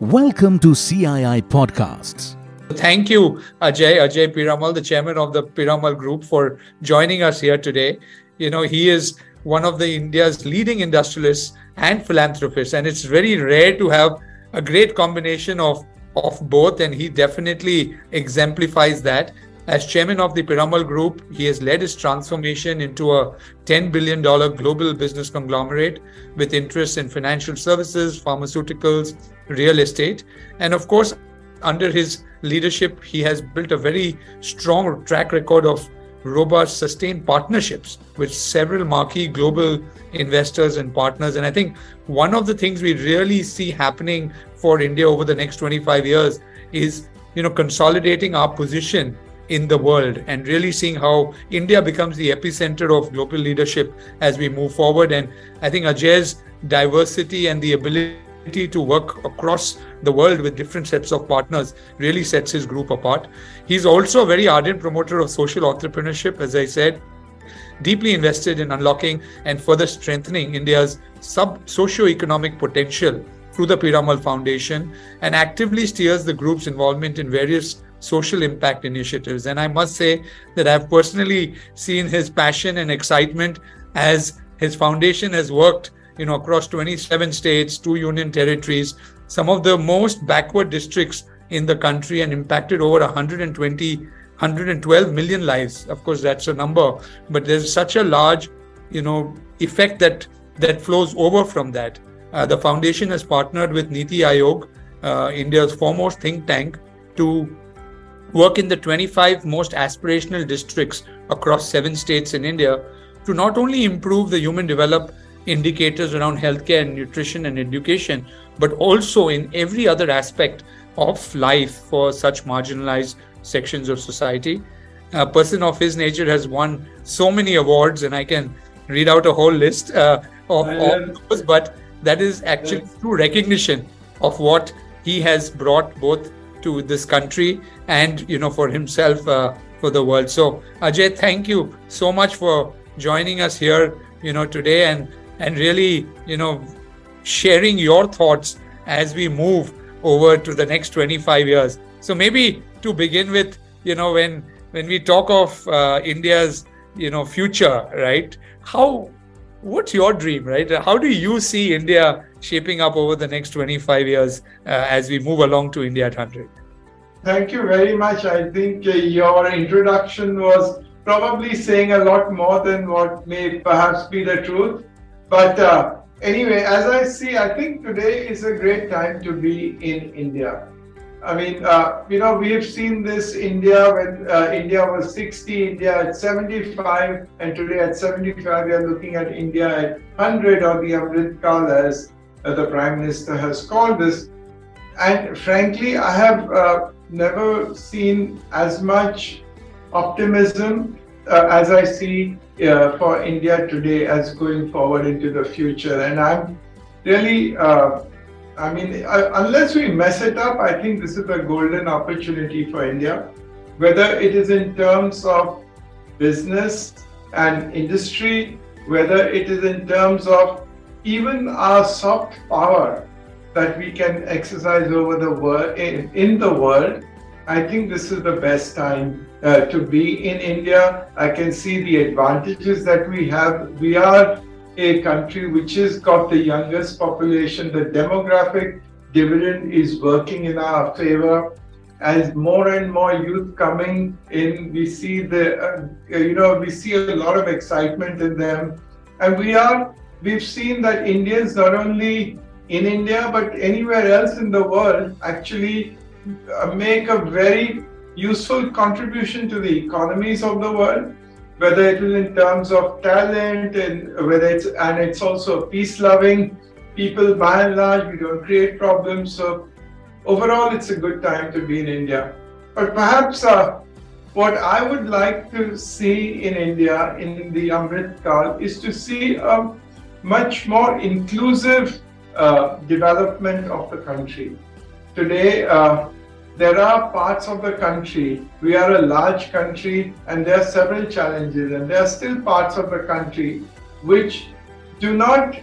Welcome to CII Podcasts. Thank you, Ajay, Ajay Piramal, the chairman of the Piramal Group, for joining us here today. You know, he is one of the India's leading industrialists and philanthropists, and it's very rare to have a great combination of of both, and he definitely exemplifies that. As chairman of the Piramal Group, he has led his transformation into a $10 billion global business conglomerate with interests in financial services, pharmaceuticals, real estate. And of course, under his leadership, he has built a very strong track record of robust, sustained partnerships with several marquee global investors and partners. And I think one of the things we really see happening for India over the next 25 years is, you know, consolidating our position in the world and really seeing how India becomes the epicenter of global leadership as we move forward. And I think Ajay's diversity and the ability to work across the world with different sets of partners really sets his group apart. He's also a very ardent promoter of social entrepreneurship, as I said, deeply invested in unlocking and further strengthening India's sub socio-economic potential through the Piramal Foundation and actively steers the group's involvement in various social impact initiatives. And I must say that I've personally seen his passion and excitement as his foundation has worked you know across 27 states two union territories. Some of the most backward districts in the country and impacted over 120 112 million lives. Of course that's a number but there's such a large you know effect that that flows over from that. Uh, the foundation has partnered with niti aayog uh, india's foremost think tank to work in the 25 most aspirational districts across seven states in India to not only improve the human develop indicators around healthcare and nutrition and education, but also in every other aspect of life for such marginalized sections of society. A person of his nature has won so many awards, and I can read out a whole list uh, of, of those, but that is actually true recognition of what he has brought both to this country and you know for himself uh, for the world. So ajay thank you so much for joining us here you know today and and really you know sharing your thoughts as we move over to the next 25 years. So maybe to begin with you know when when we talk of uh, india's you know future right? How what's your dream right? How do you see india shaping up over the next 25 years uh, as we move along to india 100 Thank you very much. I think uh, your introduction was probably saying a lot more than what may perhaps be the truth. But uh, anyway, as I see, I think today is a great time to be in India. I mean, uh, you know, we have seen this India when uh, India was 60, India at 75, and today at 75, we are looking at India at 100 or the Amrit Kal as the Prime Minister has called this. And frankly, I have uh, never seen as much optimism uh, as I see uh, for India today as going forward into the future. And I'm really, uh, I mean, uh, unless we mess it up, I think this is a golden opportunity for India, whether it is in terms of business and industry, whether it is in terms of even our soft power that we can exercise over the world in, in the world. I think this is the best time uh, to be in india. I can see the advantages that we have. We are a country which has got the youngest population. The demographic dividend is working in our favor. As more and more youth coming in we see the uh, you know we see a lot of excitement in them. And we are we've seen that indians not only in India, but anywhere else in the world, actually uh, make a very useful contribution to the economies of the world, whether it is in terms of talent and whether it's and it's also peace-loving people by and large. We don't create problems, so overall, it's a good time to be in India. But perhaps uh, what I would like to see in India in the Amrit Kal is to see a much more inclusive uh, development of the country. Today, uh, there are parts of the country, we are a large country and there are several challenges, and there are still parts of the country which do not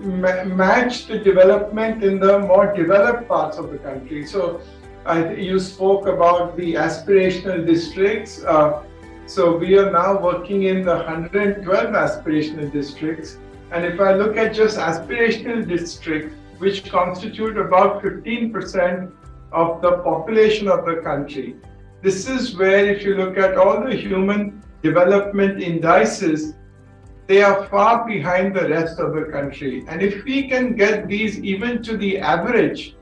ma- match the development in the more developed parts of the country. So I, you spoke about the aspirational districts. Uh, so we are now working in the 112 aspirational districts. And if I look at just aspirational districts, which constitute about 15% of the population of the country, this is where, if you look at all the human development indices, they are far behind the rest of the country. And if we can get these even to the average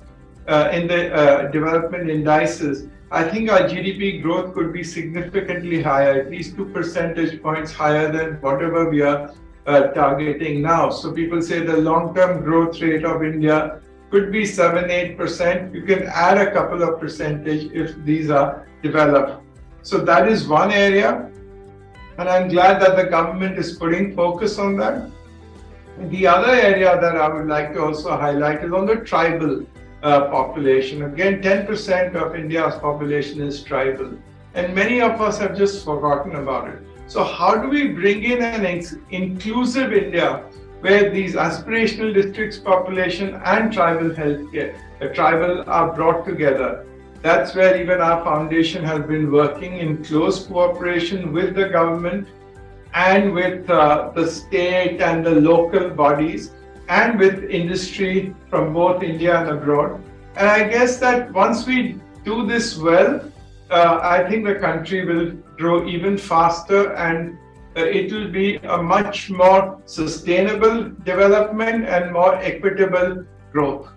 uh, in the uh, development indices, I think our GDP growth could be significantly higher, at least two percentage points higher than whatever we are uh, targeting now. So people say the long-term growth rate of India could be seven, eight percent. You can add a couple of percentage if these are developed. So that is one area, and I'm glad that the government is putting focus on that. The other area that I would like to also highlight is on the tribal uh, population. Again, 10% of India's population is tribal, and many of us have just forgotten about it. So, how do we bring in an inclusive India where these aspirational districts population and tribal healthcare, uh, tribal are brought together? That's where even our foundation has been working in close cooperation with the government and with uh, the state and the local bodies and with industry from both India and abroad. And I guess that once we do this well, uh, I think the country will grow even faster and uh, it will be a much more sustainable development and more equitable growth.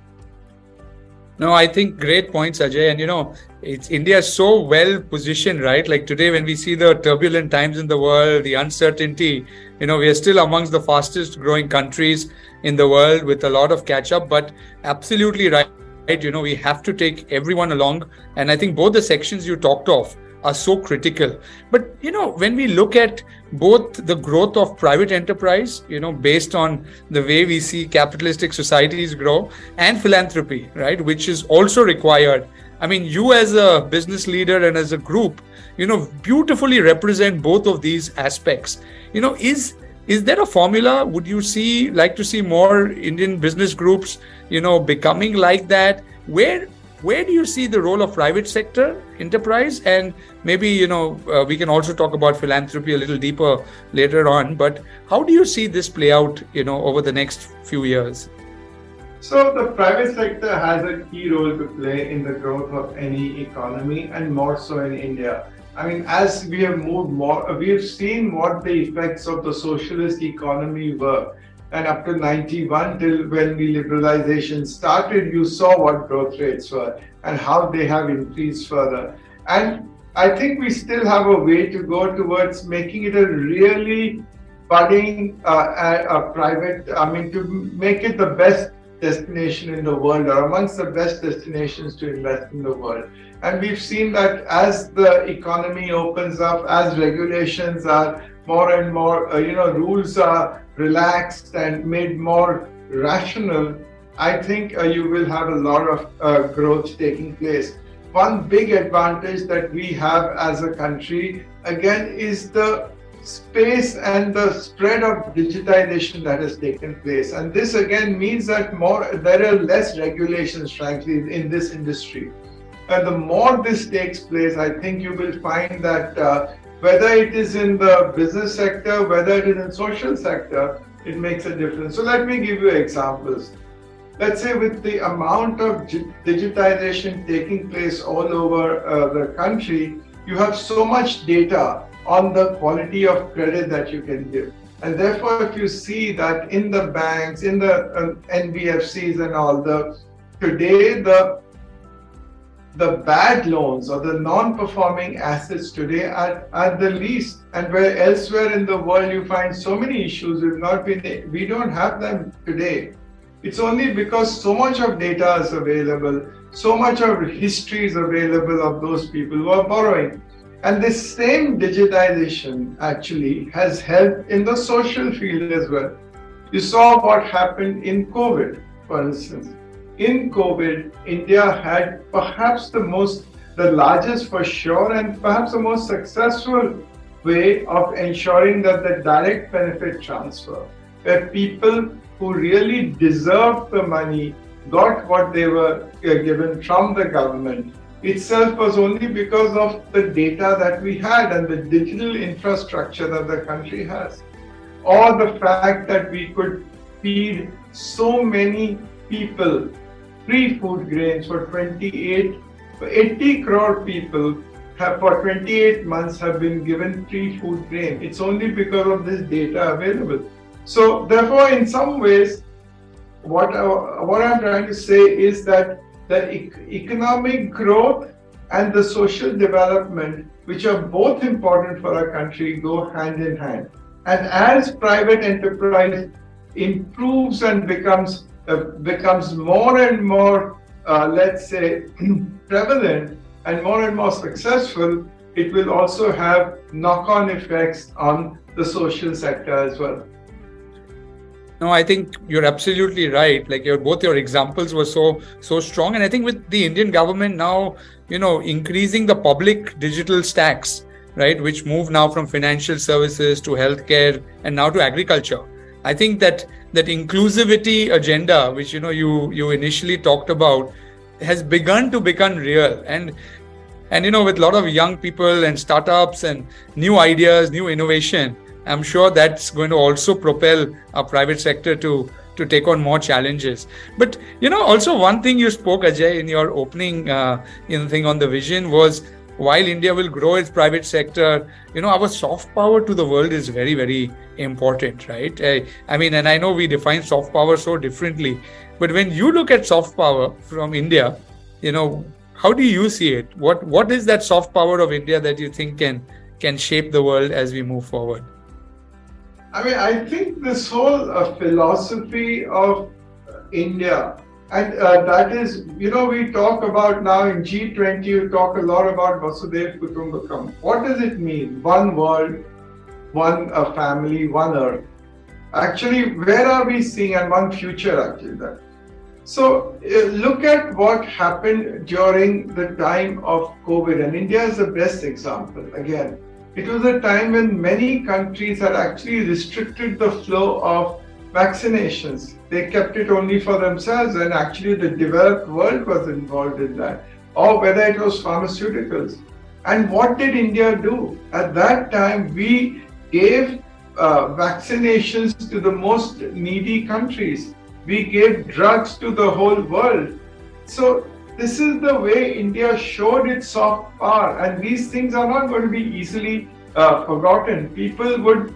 No, I think great points, Ajay. And you know, it's India so well positioned, right? Like today, when we see the turbulent times in the world, the uncertainty, you know, we are still amongst the fastest growing countries in the world with a lot of catch up. But absolutely right. You know, we have to take everyone along. And I think both the sections you talked of are so critical. But you know, when we look at both the growth of private enterprise, you know, based on the way we see capitalistic societies grow, and philanthropy, right, which is also required. I mean, you as a business leader and as a group, you know, beautifully represent both of these aspects. You know, is is there a formula? Would you see like to see more Indian business groups, you know, becoming like that? Where where do you see the role of private sector enterprise? And maybe you know uh, we can also talk about philanthropy a little deeper later on but how do you see this play out you know over the next few years? So the private sector has a key role to play in the growth of any economy and more so in india. I mean as we have moved more we have seen what the effects of the socialist economy were and up to 91 till when the liberalization started, you saw what growth rates were and how they have increased further. And I think we still have a way to go towards making it a really budding uh, a, a private, I mean, to make it the best destination in the world or amongst the best destinations to invest in the world. And we've seen that as the economy opens up, as regulations are more and more, uh, you know, rules are relaxed and made more rational, I think uh, you will have a lot of uh, growth taking place. One big advantage that we have as a country, again, is the space and the spread of digitization that has taken place. And this again means that more there are less regulations, frankly, in this industry. And the more this takes place, I think you will find that uh, whether it is in the business sector, whether it is in social sector, it makes a difference. So let me give you examples. Let's say with the amount of digitization taking place all over uh, the country, you have so much data on the quality of credit that you can give. And therefore, if you see that in the banks, in the uh, NBFCs and all, the today the the bad loans or the non-performing assets today are at the least. And where elsewhere in the world you find so many issues we've not been we don't have them today. It's only because so much of data is available so much of history is available of those people who are borrowing. And this same digitization actually has helped in the social field as well. You saw what happened in covid for instance in COVID, India had perhaps the most, the largest for sure, and perhaps the most successful way of ensuring that the direct benefit transfer, where people who really deserved the money got what they were uh, given from the government itself was only because of the data that we had and the digital infrastructure that the country has. Or the fact that we could feed so many people free food grains for 28, 80 crore people have for 28 months have been given free food grain. It's only because of this data available. So therefore, in some ways, what, I, what I'm trying to say is that the economic growth and the social development, which are both important for our country, go hand in hand. And as private enterprise improves and becomes uh, becomes more and more, uh, let's say, prevalent and more and more successful, it will also have knock-on effects on the social sector as well. No, I think you're absolutely right. Like your both your examples were so so strong, and I think with the Indian government now, you know, increasing the public digital stacks, right, which move now from financial services to healthcare and now to agriculture. I think that that inclusivity agenda, which you know you you initially talked about, has begun to become real, and and you know with a lot of young people and startups and new ideas, new innovation I'm sure that's going to also propel our private sector to to take on more challenges. But you know, also one thing you spoke, Ajay, in your opening uh, know, thing on the vision was while India will grow its private sector, you know, our soft power to the world is very, very important, right? I, I mean, and I know we define soft power so differently, but when you look at soft power from India, you know, how do you see it? What what is that soft power of India that you think can can shape the world as we move forward? I mean, I think this whole uh, philosophy of India, and uh, that is, you know, we talk about now in G20, you talk a lot about Vasudhaiva Kutumbakam. What does it mean? One world, one uh, family, one earth. Actually, where are we seeing, and one future actually that. So, uh, look at what happened during the time of COVID, and India is the best example. Again, it was a time when many countries had actually restricted the flow of vaccinations. They kept it only for themselves, and actually, the developed world was involved in that, or whether it was pharmaceuticals. And what did India do? At that time, we gave uh, vaccinations to the most needy countries. We gave drugs to the whole world. So this is the way India showed its soft power, and these things are not going to be easily uh, forgotten. People would,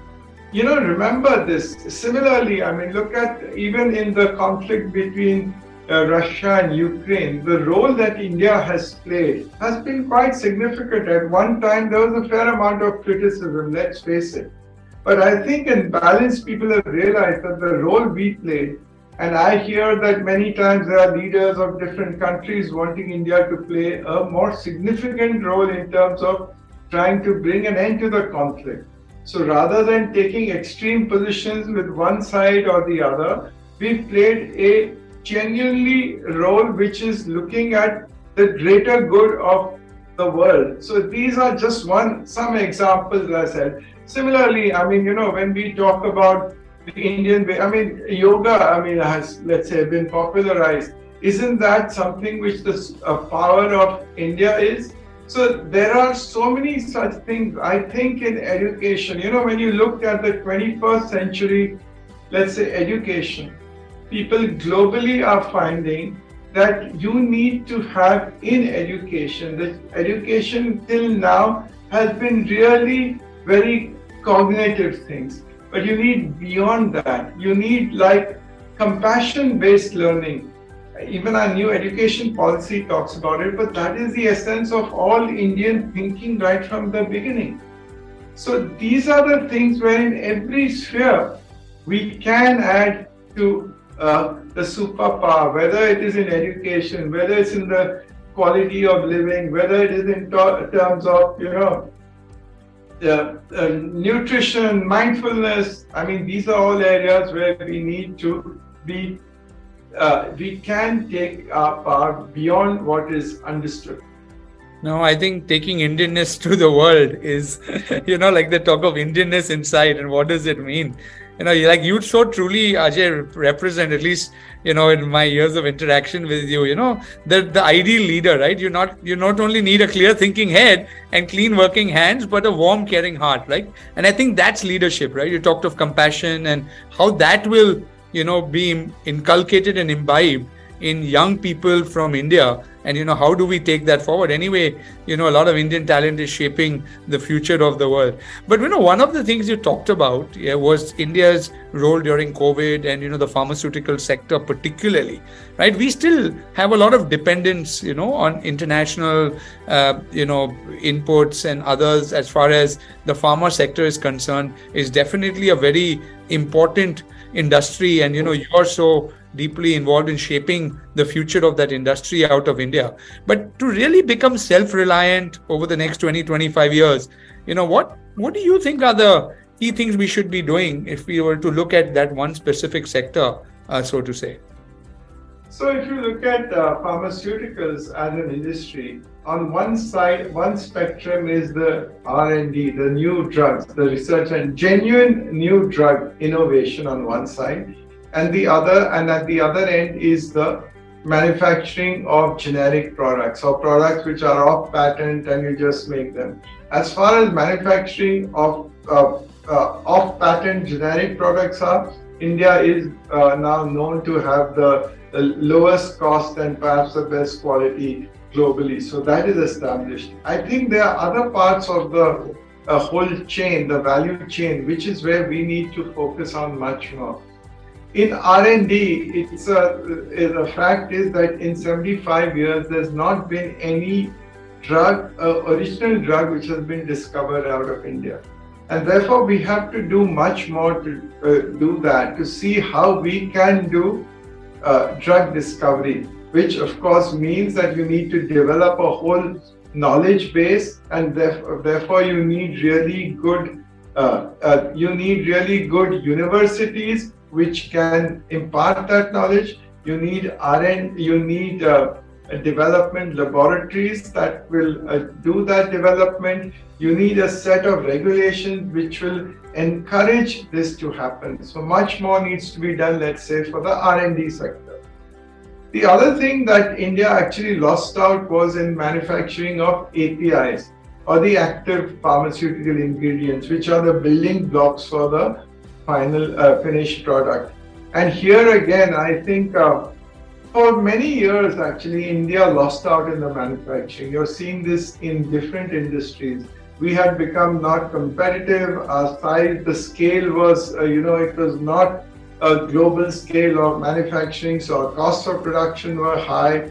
you know, remember this. Similarly, I mean, look at even in the conflict between uh, Russia and Ukraine, the role that India has played has been quite significant. At one time, there was a fair amount of criticism, let's face it. But I think in balance, people have realized that the role we played and I hear that many times there are leaders of different countries wanting India to play a more significant role in terms of trying to bring an end to the conflict. So rather than taking extreme positions with one side or the other, we've played a genuinely role which is looking at the greater good of the world. So these are just one some examples I said. Similarly, I mean, you know, when we talk about the Indian way. I mean, yoga, I mean, has, let's say, been popularized. Isn't that something which the uh, power of India is? So there are so many such things. I think in education, you know, when you look at the 21st century, let's say education, people globally are finding that you need to have in education, that education till now has been really very cognitive things. But you need beyond that. You need like compassion based learning. Even our new education policy talks about it, but that is the essence of all Indian thinking right from the beginning. So these are the things where in every sphere we can add to uh, the superpower, whether it is in education, whether it's in the quality of living, whether it is in terms of, you know, uh, uh, nutrition, mindfulness. I mean, these are all areas where we need to be. Uh, we can take our power beyond what is understood. No, I think taking Indianness to the world is, you know, like the talk of Indianness inside, and what does it mean? you know, like you so truly, Ajay, represent at least you know in my years of interaction with you you know the the ideal leader right you not you not only need a clear thinking head and clean working hands but a warm caring heart right and i think that's leadership right you talked of compassion and how that will you know be inculcated and imbibed in young people from india. And you know how do we take that forward? Anyway you know a lot of indian talent is shaping the future of the world. But you know one of the things you talked about yeah, was india's role during covid and you know the pharmaceutical sector particularly right? We still have a lot of dependence you know on international uh, you know inputs and others as far as the pharma sector is concerned is definitely a very important industry and you know you're so deeply involved in shaping the future of that industry out of India. But to really become self-reliant over the next 20, 25 years, you know, what what do you think are the key things we should be doing if we were to look at that one specific sector, uh, so to say? So if you look at uh, pharmaceuticals as an industry, on one side, one spectrum is the R&D, the new drugs, the research and genuine new drug innovation on one side. And the other and at the other end is the manufacturing of generic products or products which are off patent and you just make them. As far as manufacturing of uh, uh, off patent generic products are india is uh, now known to have the, the, lowest cost and perhaps the best quality globally. So that is established. I think there are other parts of the uh, whole chain the value chain which is where we need to focus on much more. In R&D, it's a, the fact is that in 75 years, there's not been any drug, uh, original drug, which has been discovered out of India. And therefore, we have to do much more to uh, do that, to see how we can do uh, drug discovery, which of course means that you need to develop a whole knowledge base, and therefore, you need really good, uh, uh, you need really good universities which can impart that knowledge. You need RN, you need uh, development laboratories that will uh, do that development. You need a set of regulations which will encourage this to happen. So much more needs to be done, let's say, for the R&D sector. The other thing that India actually lost out was in manufacturing of APIs or the active pharmaceutical ingredients, which are the building blocks for the final uh, finished product. And here again, I think uh, for many years, actually, India lost out in the manufacturing. You're seeing this in different industries. We had become not competitive. Our size, the scale was, uh, you know, it was not a global scale of manufacturing, so our costs of production were high.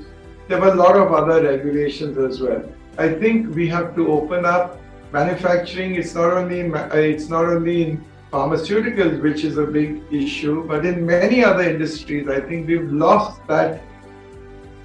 There were a lot of other regulations as well. I think we have to open up manufacturing. It's not only in, it's not only in pharmaceuticals, which is a big issue, but in many other industries, I think we've lost that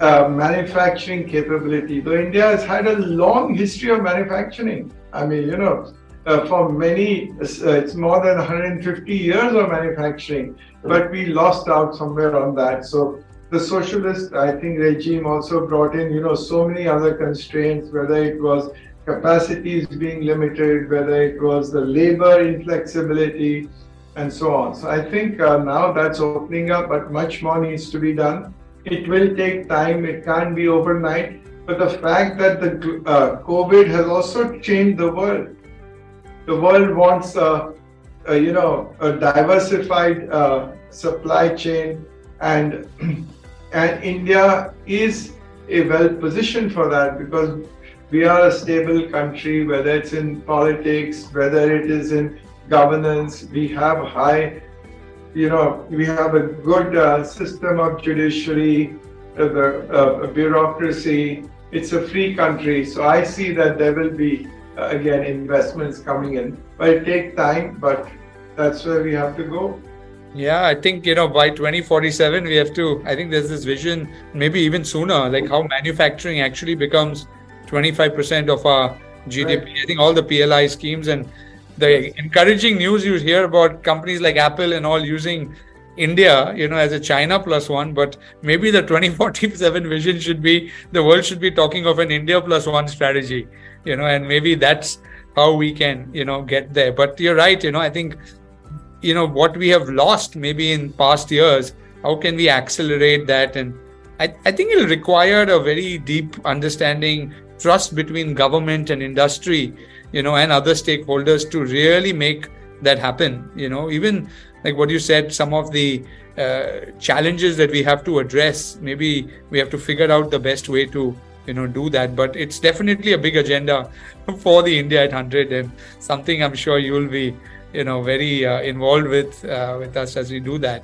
uh, manufacturing capability. Though India has had a long history of manufacturing. I mean, you know, uh, for many, uh, it's more than 150 years of manufacturing, but we lost out somewhere on that. So the socialist, I think, regime also brought in, you know, so many other constraints, whether it was capacities being limited, whether it was the labor inflexibility, and so on. So I think uh, now that's opening up, but much more needs to be done. It will take time, it can't be overnight. But the fact that the uh, COVID has also changed the world. The world wants a, a you know a diversified uh, supply chain, and and India is a well positioned for that because we are a stable country, whether it's in politics, whether it is in governance. We have high, you know, we have a good uh, system of judiciary, uh, the uh, bureaucracy. It's a free country, so I see that there will be Uh, again investments coming in, but it takes time. But that's where we have to go. Yeah, I think you know by 2047 we have to. I think there's this vision, maybe even sooner, like how manufacturing actually becomes 25% of our GDP. Right. I think all the PLI schemes and the encouraging news you hear about companies like Apple and all using India, you know, as a China plus one, but maybe the 2047 vision should be the world should be talking of an India plus one strategy, you know, and maybe that's how we can, you know, get there. But you're right, you know, I think you know what we have lost maybe in past years how can we accelerate that and I, I think it'll require a very deep understanding trust between government and industry you know and other stakeholders to really make that happen you know even like what you said some of the uh, challenges that we have to address maybe we have to figure out the best way to you know do that but it's definitely a big agenda for the india at 100 and something i'm sure you'll be you know very uh, involved with uh, with us as we do that.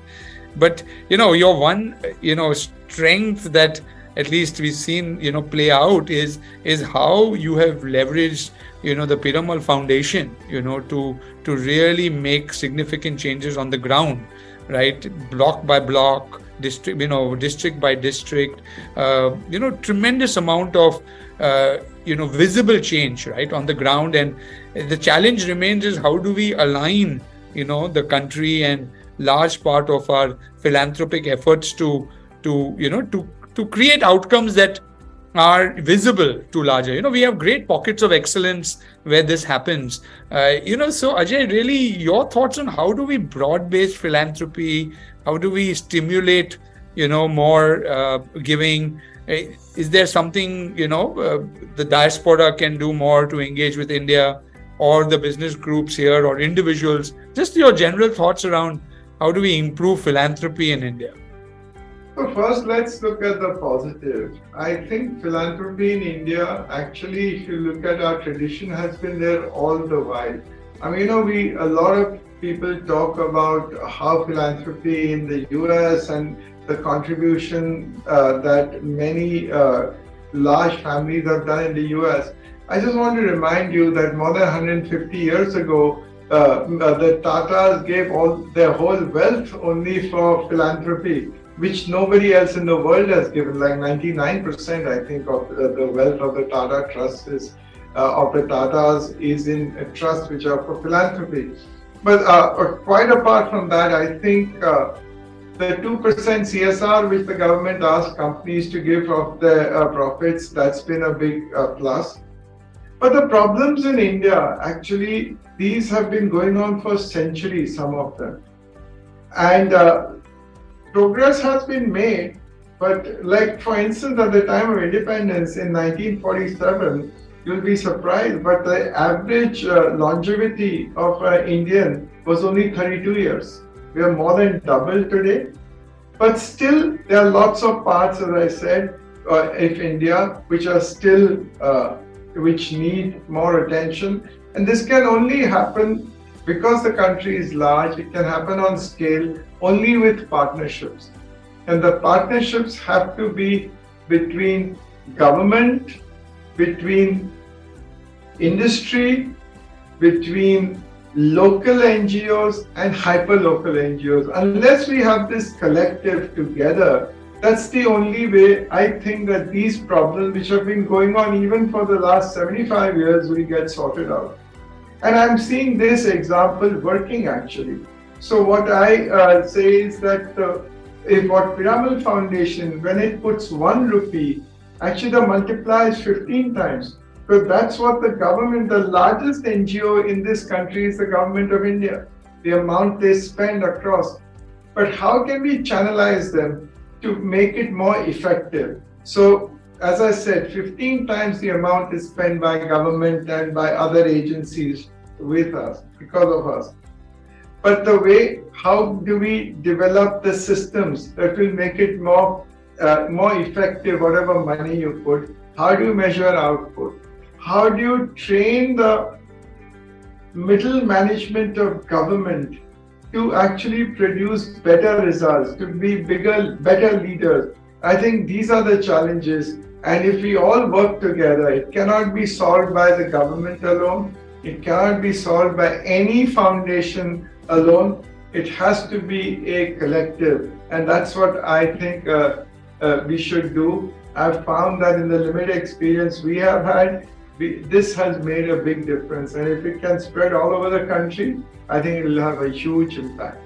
But you know your one you know strength that at least we've seen you know play out is is how you have leveraged you know the piramal foundation you know to to really make significant changes on the ground right? Block by block district you know district by district uh, you know tremendous amount of uh, you know visible change right on the ground. And the challenge remains is how do we align you know the country and large part of our philanthropic efforts to to you know to to create outcomes that are visible to larger. You know we have great pockets of excellence where this happens. Uh, you know so ajay really your thoughts on how do we broad based philanthropy how do we stimulate you know more uh, giving? Uh, is there something you know uh, the diaspora can do more to engage with india or the business groups here or individuals? Just your general thoughts around how do we improve philanthropy in india. So first let's look at the positive. I think philanthropy in india actually if you look at our tradition has been there all the while. I mean you know we a lot of people talk about how philanthropy in the US and the contribution uh, that many uh, large families have done in the US. I just want to remind you that more than 150 years ago, uh, uh, the Tatas gave all their whole wealth only for philanthropy, which nobody else in the world has given. Like 99%, I think, of the wealth of the Tata Trust is uh, of the Tatas is in trust which are for philanthropy. But uh, quite apart from that, I think uh, the 2% CSR which the government asked companies to give of their uh, profits, that's been a big uh, plus. But the problems in India, actually, these have been going on for centuries, some of them. And uh, progress has been made, but like for instance, at the time of independence in 1947, you'll be surprised, but the average uh, longevity of an Indian was only 32 years. We are more than double today. But still, there are lots of parts, as I said, uh, of India which are still, uh, which need more attention. And this can only happen because the country is large, it can happen on scale only with partnerships. And the partnerships have to be between government, between industry, between local NGOs and hyper-local NGOs. Unless we have this collective together, that's the only way I think that these problems, which have been going on even for the last 75 years, will get sorted out. And I'm seeing this example working actually. So what I uh, say is that uh, if what Piramal Foundation, when it puts one rupee, actually the multiplier is 15 times. Because that's what the government, the largest NGO in this country is the government of India, the amount they spend across. But how can we channelize them to make it more effective? So, as I said, 15 times the amount is spent by government and by other agencies with us, because of us. But the way, how do we develop the systems that will make it more, uh, more effective, whatever money you put? How do you measure output? how do you train the middle management of government to actually produce better results, to be bigger, better leaders? I think these are the challenges. And if we all work together, it cannot be solved by the government alone. It cannot be solved by any foundation alone. It has to be a collective. And that's what I think uh, uh, we should do. I've found that in the limited experience we have had, we, this has made a big difference. And if it can spread all over the country, I think it will have a huge impact.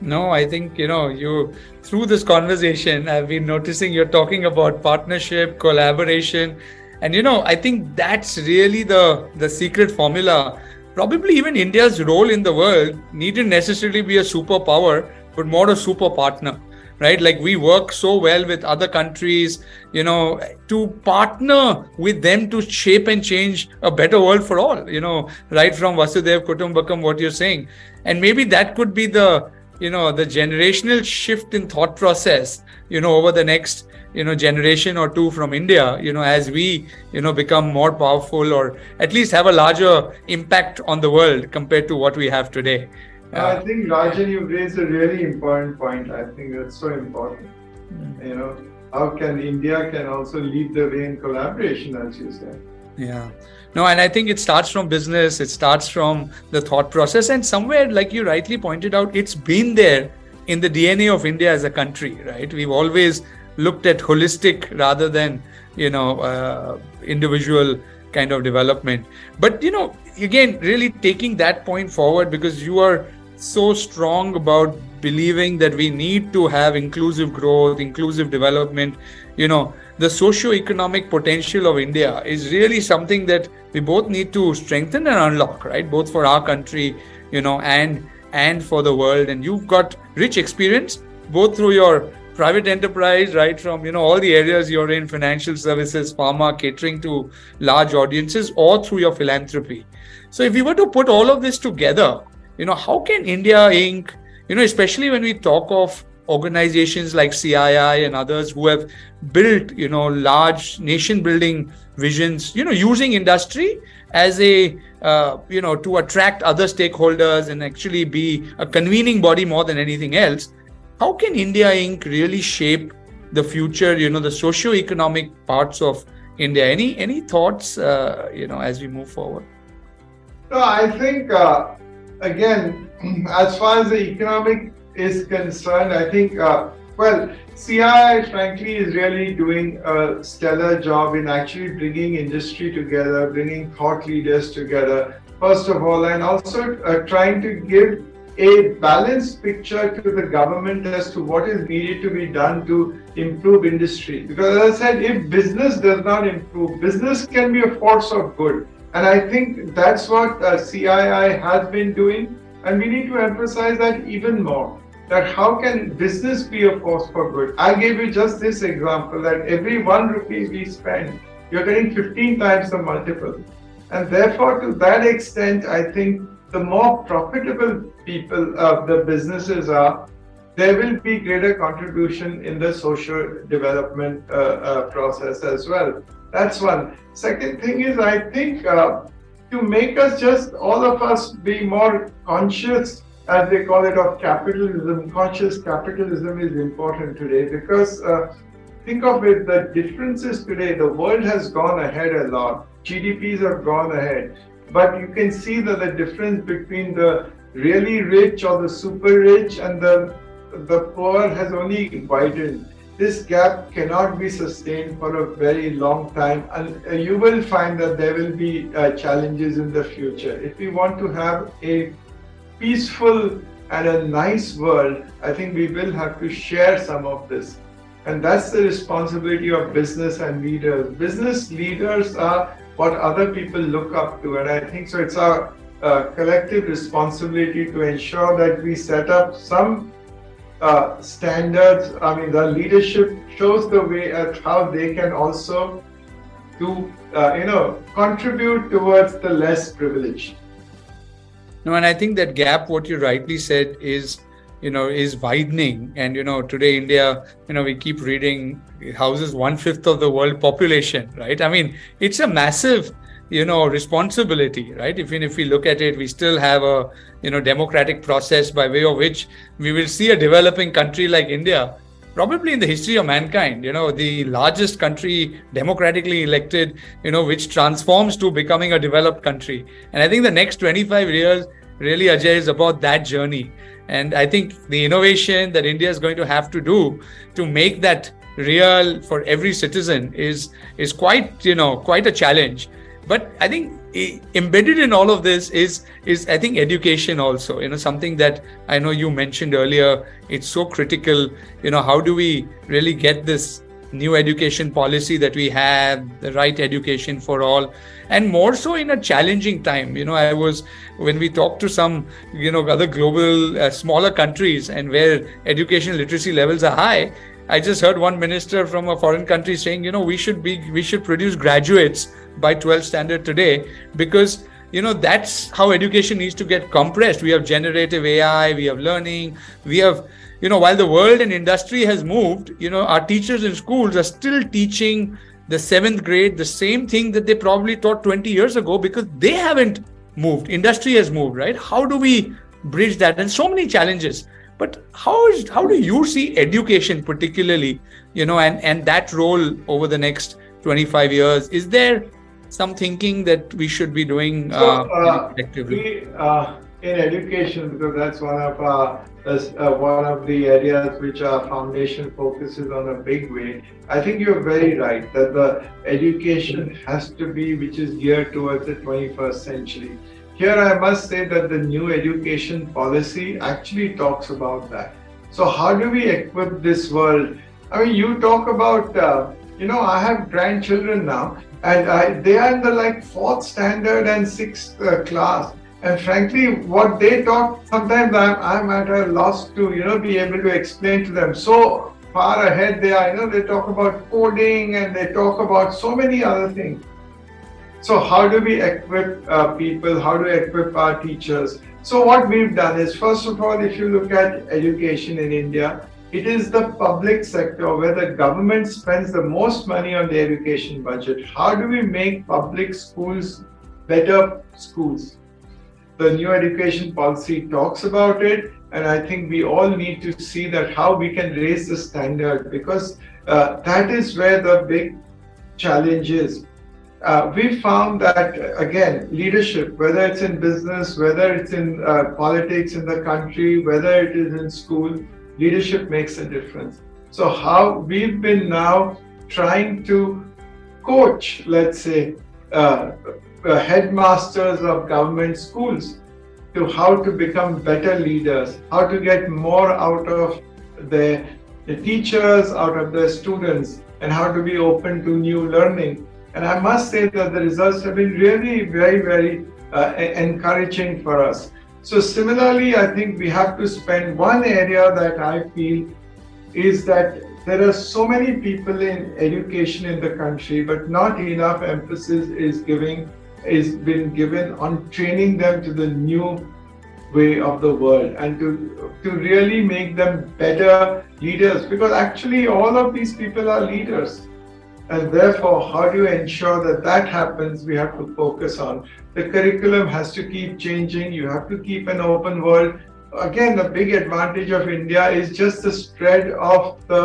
No, I think, you know, you through this conversation, I've been noticing you're talking about partnership, collaboration. And, you know, I think that's really the, the secret formula probably even India's role in the world needn't necessarily be a superpower, but more a super partner right? Like we work so well with other countries you know to partner with them to shape and change a better world for all you know right from vasudhaiva kutumbakam what you're saying. And maybe that could be the you know the generational shift in thought process you know over the next you know generation or two from india you know as we you know become more powerful or at least have a larger impact on the world compared to what we have today yeah. i think rajan you've raised a really important point. I think that's so important. Mm. you know how can india can also lead the way in collaboration as you said. Yeah. No and i think it starts from business it starts from the thought process and somewhere like you rightly pointed out it's been there in the dna of india as a country right? We've always looked at holistic rather than you know uh, individual kind of development. But you know again really taking that point forward because you are so strong about believing that we need to have inclusive growth inclusive development. You know the socio-economic potential of india is really something that we both need to strengthen and unlock right? Both for our country you know and and for the world. And you've got rich experience both through your private enterprise right from you know all the areas you're in financial services pharma catering to large audiences or through your philanthropy. So if we were to put all of this together you know how can india inc you know especially when we talk of organizations like cii and others who have built you know large nation building visions you know using industry as a uh, you know to attract other stakeholders and actually be a convening body more than anything else how can India Inc. really shape the future, you know, the socio-economic parts of India? Any any thoughts, uh, you know, as we move forward? No, I think uh, again, as far as the economic is concerned, I think uh, well, CII frankly is really doing a stellar job in actually bringing industry together, bringing thought leaders together, first of all, and also uh, trying to give a balanced picture to the government as to what is needed to be done to improve industry. Because as I said, if business does not improve, business can be a force of good. And I think that's what uh, CII has been doing. And we need to emphasize that even more. That how can business be a force for good? I gave you just this example that every one rupee we spend, you're getting 15 times the multiple. And therefore, to that extent, I think the more profitable people, uh, the businesses are, there will be greater contribution in the social development uh, uh, process as well. That's one. Second thing is, I think uh, to make us just all of us be more conscious, as they call it, of capitalism. Conscious capitalism is important today because uh, think of it, the differences today. The world has gone ahead a lot. GDPs have gone ahead but you can see that the difference between the really rich or the super rich and the the poor has only widened. This gap cannot be sustained for a very long time, and uh, you will find that there will be uh, challenges in the future. If we want to have a peaceful and a nice world, I think we will have to share some of this. And that's the responsibility of business and leaders. Business leaders are what other people look up to. And I think so it's our uh, collective responsibility to ensure that we set up some uh, standards. I mean, the leadership shows the way at how they can also do, uh, you know, contribute towards the less privileged. No, and I think that gap, what you rightly said, is you know is widening and you know today india you know we keep reading houses one fifth of the world population right i mean it's a massive you know responsibility right? Even if we look at it we still have a you know democratic process by way of which we will see a developing country like india probably in the history of mankind you know the largest country democratically elected you know which transforms to becoming a developed country. And i think the next 25 years really ajay is about that journey. And I think the innovation that India is going to have to do to make that real for every citizen is is quite you know quite a challenge. But I think embedded in all of this is is I think education also. You know something that I know you mentioned earlier. It's so critical. You know how do we really get this new education policy that we have, the right education for all, and more so in a challenging time. You know, I was when we talked to some, you know, other global uh, smaller countries and where education literacy levels are high. I just heard one minister from a foreign country saying, you know, we should be we should produce graduates by 12 standard today because you know that's how education needs to get compressed. We have generative ai we have learning we have you know while the world and industry has moved you know our teachers in schools are still teaching the seventh grade the same thing that they probably taught 20 years ago because they haven't moved. Industry has moved right? How do we bridge that? And so many challenges but how is how do you see education particularly you know and and that role over the next 25 years is there some thinking that we should be doing so, uh, uh collectively we, uh, in education because that's one of our uh, one of the areas which our foundation focuses on a big way. I think you're very right that the education has to be which is geared towards the 21st century. Here, I must say that the new education policy actually talks about that. So, how do we equip this world? I mean, you talk about, uh, you know, I have grandchildren now, and I, they are in the like fourth standard and sixth uh, class and frankly, what they talk, sometimes I'm, I'm at a loss to, you know, be able to explain to them. So far ahead they are, you know, they talk about coding and they talk about so many other things. So how do we equip uh, people? How do we equip our teachers? So what we've done is, first of all, if you look at education in India, it is the public sector where the government spends the most money on the education budget. How do we make public schools better schools? the new education policy talks about it. And I think we all need to see that how we can raise the standard because uh, that is where the big challenge is. Uh, we found that again, leadership, whether it's in business, whether it's in uh, politics in the country, whether it is in school, leadership makes a difference. So, how we've been now trying to coach, let's say, uh, uh, headmasters of government schools to how to become better leaders, how to get more out of the, the teachers, out of the students, and how to be open to new learning. And I must say that the results have been really very, very uh, encouraging for us. So, similarly, I think we have to spend one area that I feel is that there are so many people in education in the country, but not enough emphasis is giving is been given on training them to the new way of the world and to to really make them better leaders because actually all of these people are leaders and therefore how do you ensure that that happens we have to focus on? The curriculum has to keep changing. You have to keep an open world. Again the big advantage of india is just the spread of the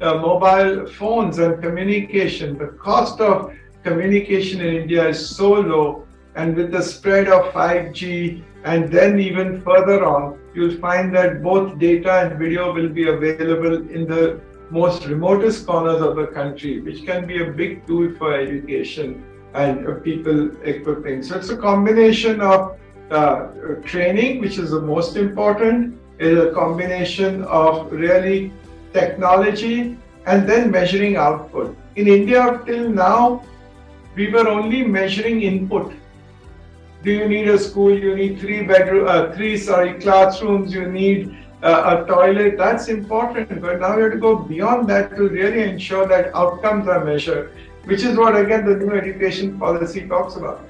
uh, mobile phones and communication. The cost of communication in India is so low, and with the spread of 5G, and then even further on, you'll find that both data and video will be available in the most remotest corners of the country, which can be a big tool for education and people equipping. So it's a combination of uh, training, which is the most important, is a combination of really technology and then measuring output. In India, till now, we were only measuring input. Do you need a school? You need three bedroom, uh, three sorry classrooms. You need uh, a toilet. That's important. But now we have to go beyond that to really ensure that outcomes are measured, which is what again the new education policy talks about.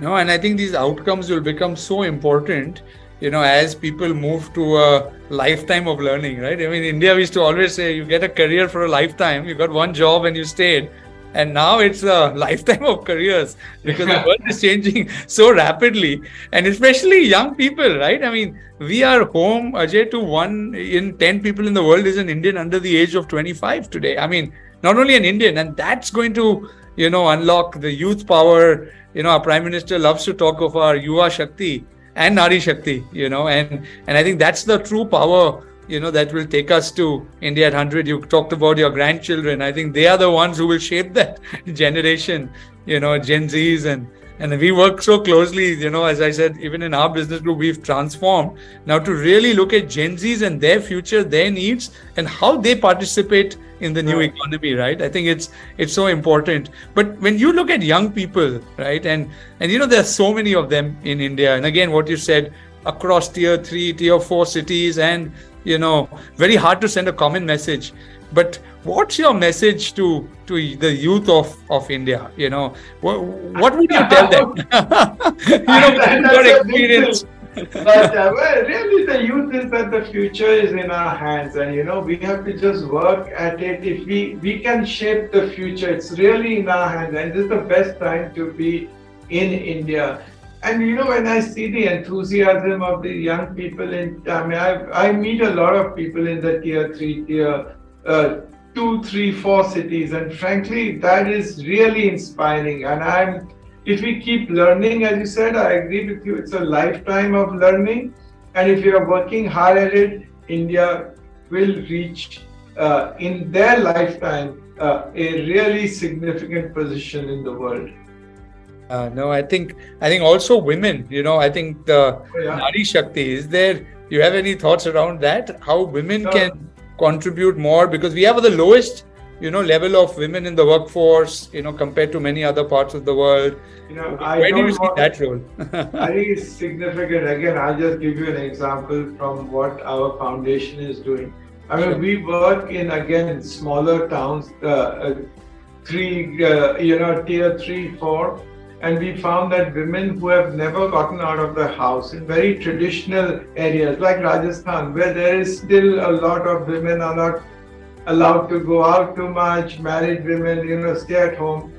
No, and I think these outcomes will become so important you know, as people move to a lifetime of learning, right? I mean, India, we used to always say you get a career for a lifetime, you got one job and you stayed and now it's a lifetime of careers because the world is changing so rapidly. And especially young people right? I mean we are home ajay to one in 10 people in the world is an indian under the age of 25 today. I mean not only an indian and that's going to you know unlock the youth power. You know our prime minister loves to talk of our yuva shakti and nari shakti you know and and i think that's the true power you know, that will take us to India at 100. You talked about your grandchildren. I think they are the ones who will shape that generation, you know, Gen Zs and and we work so closely, you know, as I said, even in our business group, we've transformed now to really look at Gen Zs and their future, their needs, and how they participate in the new economy, right? I think it's it's so important. But when you look at young people, right, and and you know, there are so many of them in India, and again, what you said across tier three, tier four cities, and you know, very hard to send a common message. But what's your message to to the youth of of India? You know, what, what would you tell them? you know, your experience. but uh, well, really, the youth is that the future is in our hands, and you know we have to just work at it. If we we can shape the future, it's really in our hands, and this is the best time to be in India. And you know, when I see the enthusiasm of the young people in, I mean, I, I meet a lot of people in the tier three, tier uh, two, three, four cities. And frankly, that is really inspiring. And I'm, if we keep learning, as you said, I agree with you, it's a lifetime of learning. And if you're working hard at it, India will reach uh, in their lifetime uh, a really significant position in the world. Uh, no, I think I think also women. You know, I think the oh, yeah. Nari Shakti is there. You have any thoughts around that? How women can contribute more because we have the lowest you know level of women in the workforce you know compared to many other parts of the world you know I where do you see that role i think it's significant again i'll just give you an example from what our foundation is doing i mean sure. we work in again smaller towns uh, uh, three uh, you know tier three four and we found that women who have never gotten out of the house in very traditional areas like Rajasthan, where there is still a lot of women are not allowed to go out too much, married women, you know, stay at home.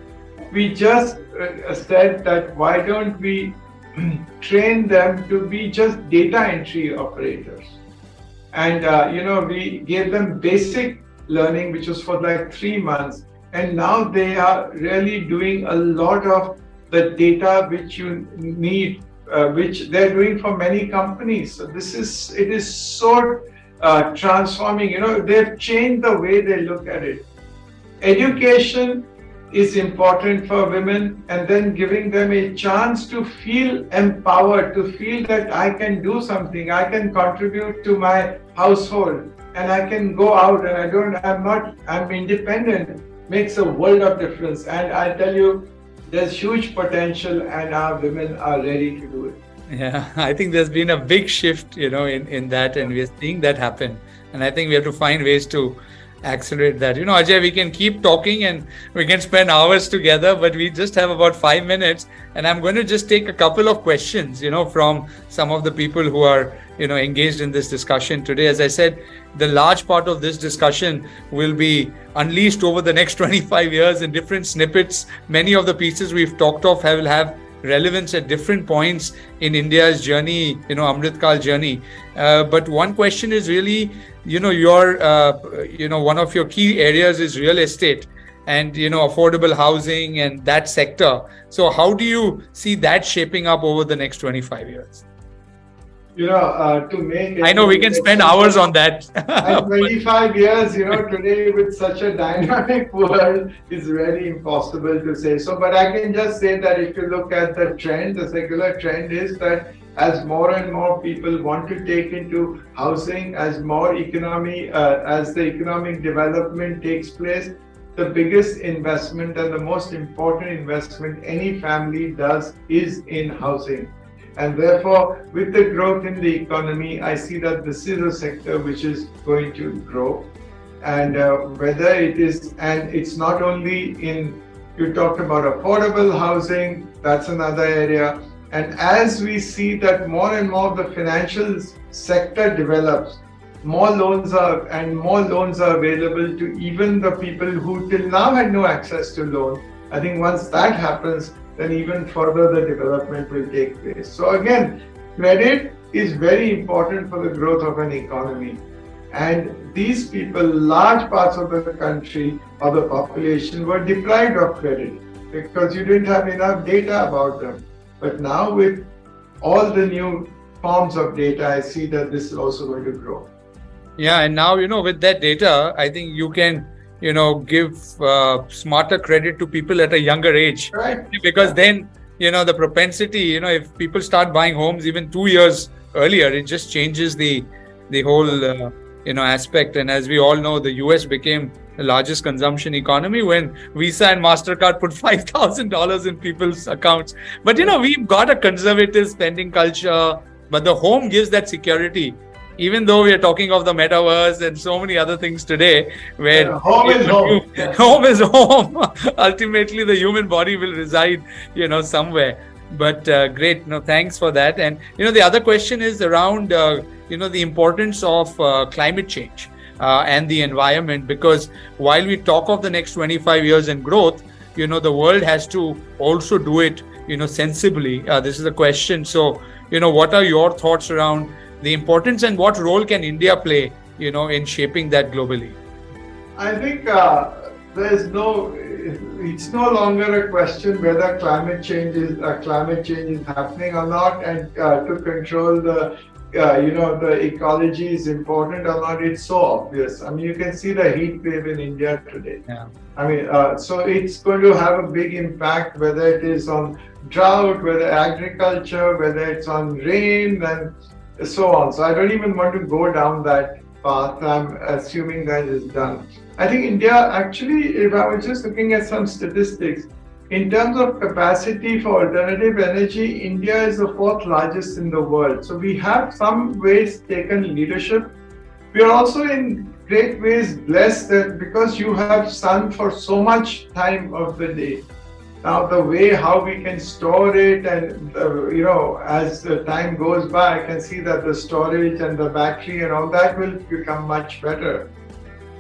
We just uh, said that why don't we train them to be just data entry operators? And, uh, you know, we gave them basic learning, which was for like three months. And now they are really doing a lot of the data which you need, uh, which they're doing for many companies. So this is it is so uh, transforming. You know, they've changed the way they look at it. Education is important for women, and then giving them a chance to feel empowered, to feel that I can do something, I can contribute to my household, and I can go out, and I don't, I'm not, I'm independent. Makes a world of difference. And I tell you, there's huge potential and our women are ready to do it. Yeah i think there's been a big shift you know in in that and we're seeing that happen. And i think we have to find ways to accelerate that. You know ajay we can keep talking and we can spend hours together but we just have about 5 minutes. And i'm going to just take a couple of questions you know from some of the people who are you know engaged in this discussion today. As i said the large part of this discussion will be unleashed over the next 25 years in different snippets. Many of the pieces we've talked of will have relevance at different points in India's journey, you know, Amritkal journey. Uh, but one question is really, you know, your, uh, you know, one of your key areas is real estate and you know affordable housing and that sector so how do you see that shaping up over the next 25 years you know, uh, to make. I know we can spend hours on that. and 25 years, you know, today with such a dynamic world is very impossible to say so. But I can just say that if you look at the trend, the secular trend is that as more and more people want to take into housing, as more economy, uh, as the economic development takes place, the biggest investment and the most important investment any family does is in housing and therefore, with the growth in the economy, I see that this is a sector which is going to grow. And uh, whether it is, and it's not only in, you talked about affordable housing, that's another area. And as we see that more and more the financial sector develops, more loans are and more loans are available to even the people who till now had no access to loan. I think once that happens, then even further the development will take place. So again, credit is very important for the growth of an economy. And these people, large parts of the country or the population were deprived of credit because you didn't have enough data about them. But now with all the new forms of data, I see that this is also going to grow. Yeah, and now you know with that data, I think you can you know give uh, smarter credit to people at a younger age, right? Because then you know the propensity, you know, if people start buying homes even two years earlier, it just changes the the whole uh, you know aspect. And as we all know, the U.S. became the largest consumption economy when Visa and Mastercard put five thousand dollars in people's accounts. But you know, we've got a conservative spending culture, but the home gives that security even though we are talking of the metaverse and so many other things today, where yeah, home is home, yeah. home is home. Ultimately, the human body will reside, you know, somewhere. But uh, great, no, thanks for that. And you know, the other question is around, uh, you know, the importance of uh, climate change uh, and the environment, because while we talk of the next 25 years and growth, you know, the world has to also do it, you know, sensibly. Uh, this is a question. So, you know, what are your thoughts around? The importance and what role can India play, you know, in shaping that globally? I think uh, there's no, it's no longer a question whether climate change is uh, climate change is happening or not, and uh, to control the, uh, you know, the ecology is important or not. It's so obvious. I mean, you can see the heat wave in India today. Yeah. I mean, uh, so it's going to have a big impact, whether it is on drought, whether agriculture, whether it's on rain, and so on. So I don't even want to go down that path. I'm assuming that is done. I think India actually, if I was just looking at some statistics, in terms of capacity for alternative energy, India is the fourth largest in the world. So we have some ways taken leadership. We are also in great ways blessed that because you have sun for so much time of the day now, the way how we can store it, and uh, you know, as the time goes by, I can see that the storage and the battery and all that will become much better.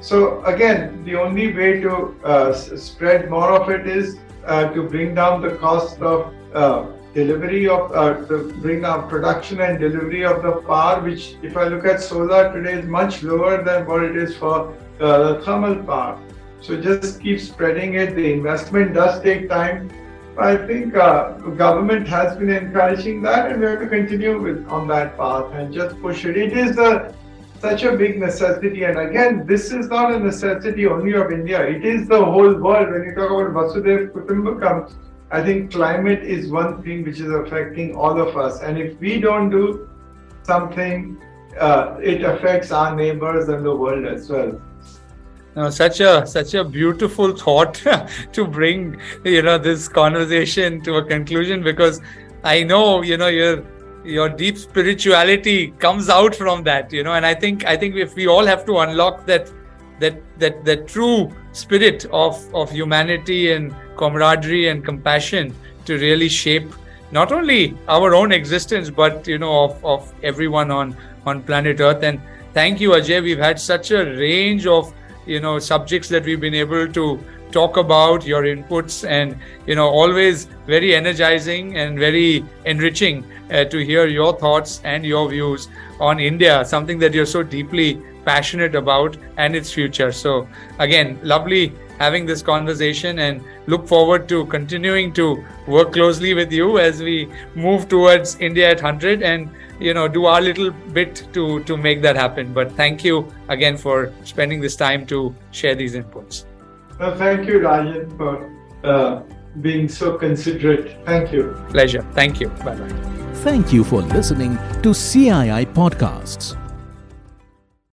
So, again, the only way to uh, spread more of it is uh, to bring down the cost of uh, delivery of, uh, to bring down production and delivery of the power, which, if I look at solar today, is much lower than what it is for uh, thermal power. So just keep spreading it. The investment does take time. I think uh, government has been encouraging that, and we have to continue with on that path and just push it. It is a such a big necessity, and again, this is not a necessity only of India. It is the whole world. When you talk about Vasudhaiva Kutumbakam, I think climate is one thing which is affecting all of us, and if we don't do something, uh, it affects our neighbors and the world as well such a such a beautiful thought to bring you know this conversation to a conclusion because I know you know your your deep spirituality comes out from that you know and I think I think if we all have to unlock that that that that true spirit of of humanity and camaraderie and compassion to really shape not only our own existence but you know of, of everyone on on planet earth. And thank you ajay. We've had such a range of you know subjects that we've been able to talk about your inputs and you know always very energizing and very enriching uh, to hear your thoughts and your views on india something that you're so deeply passionate about and its future. So again lovely having this conversation and look forward to continuing to work closely with you as we move towards india at 100 and you know do our little bit to to make that happen. But thank you again for spending this time to share these inputs. Well, thank you rajan for uh, being so considerate. Thank you. Pleasure. Thank you. Bye bye thank you for listening to cii podcasts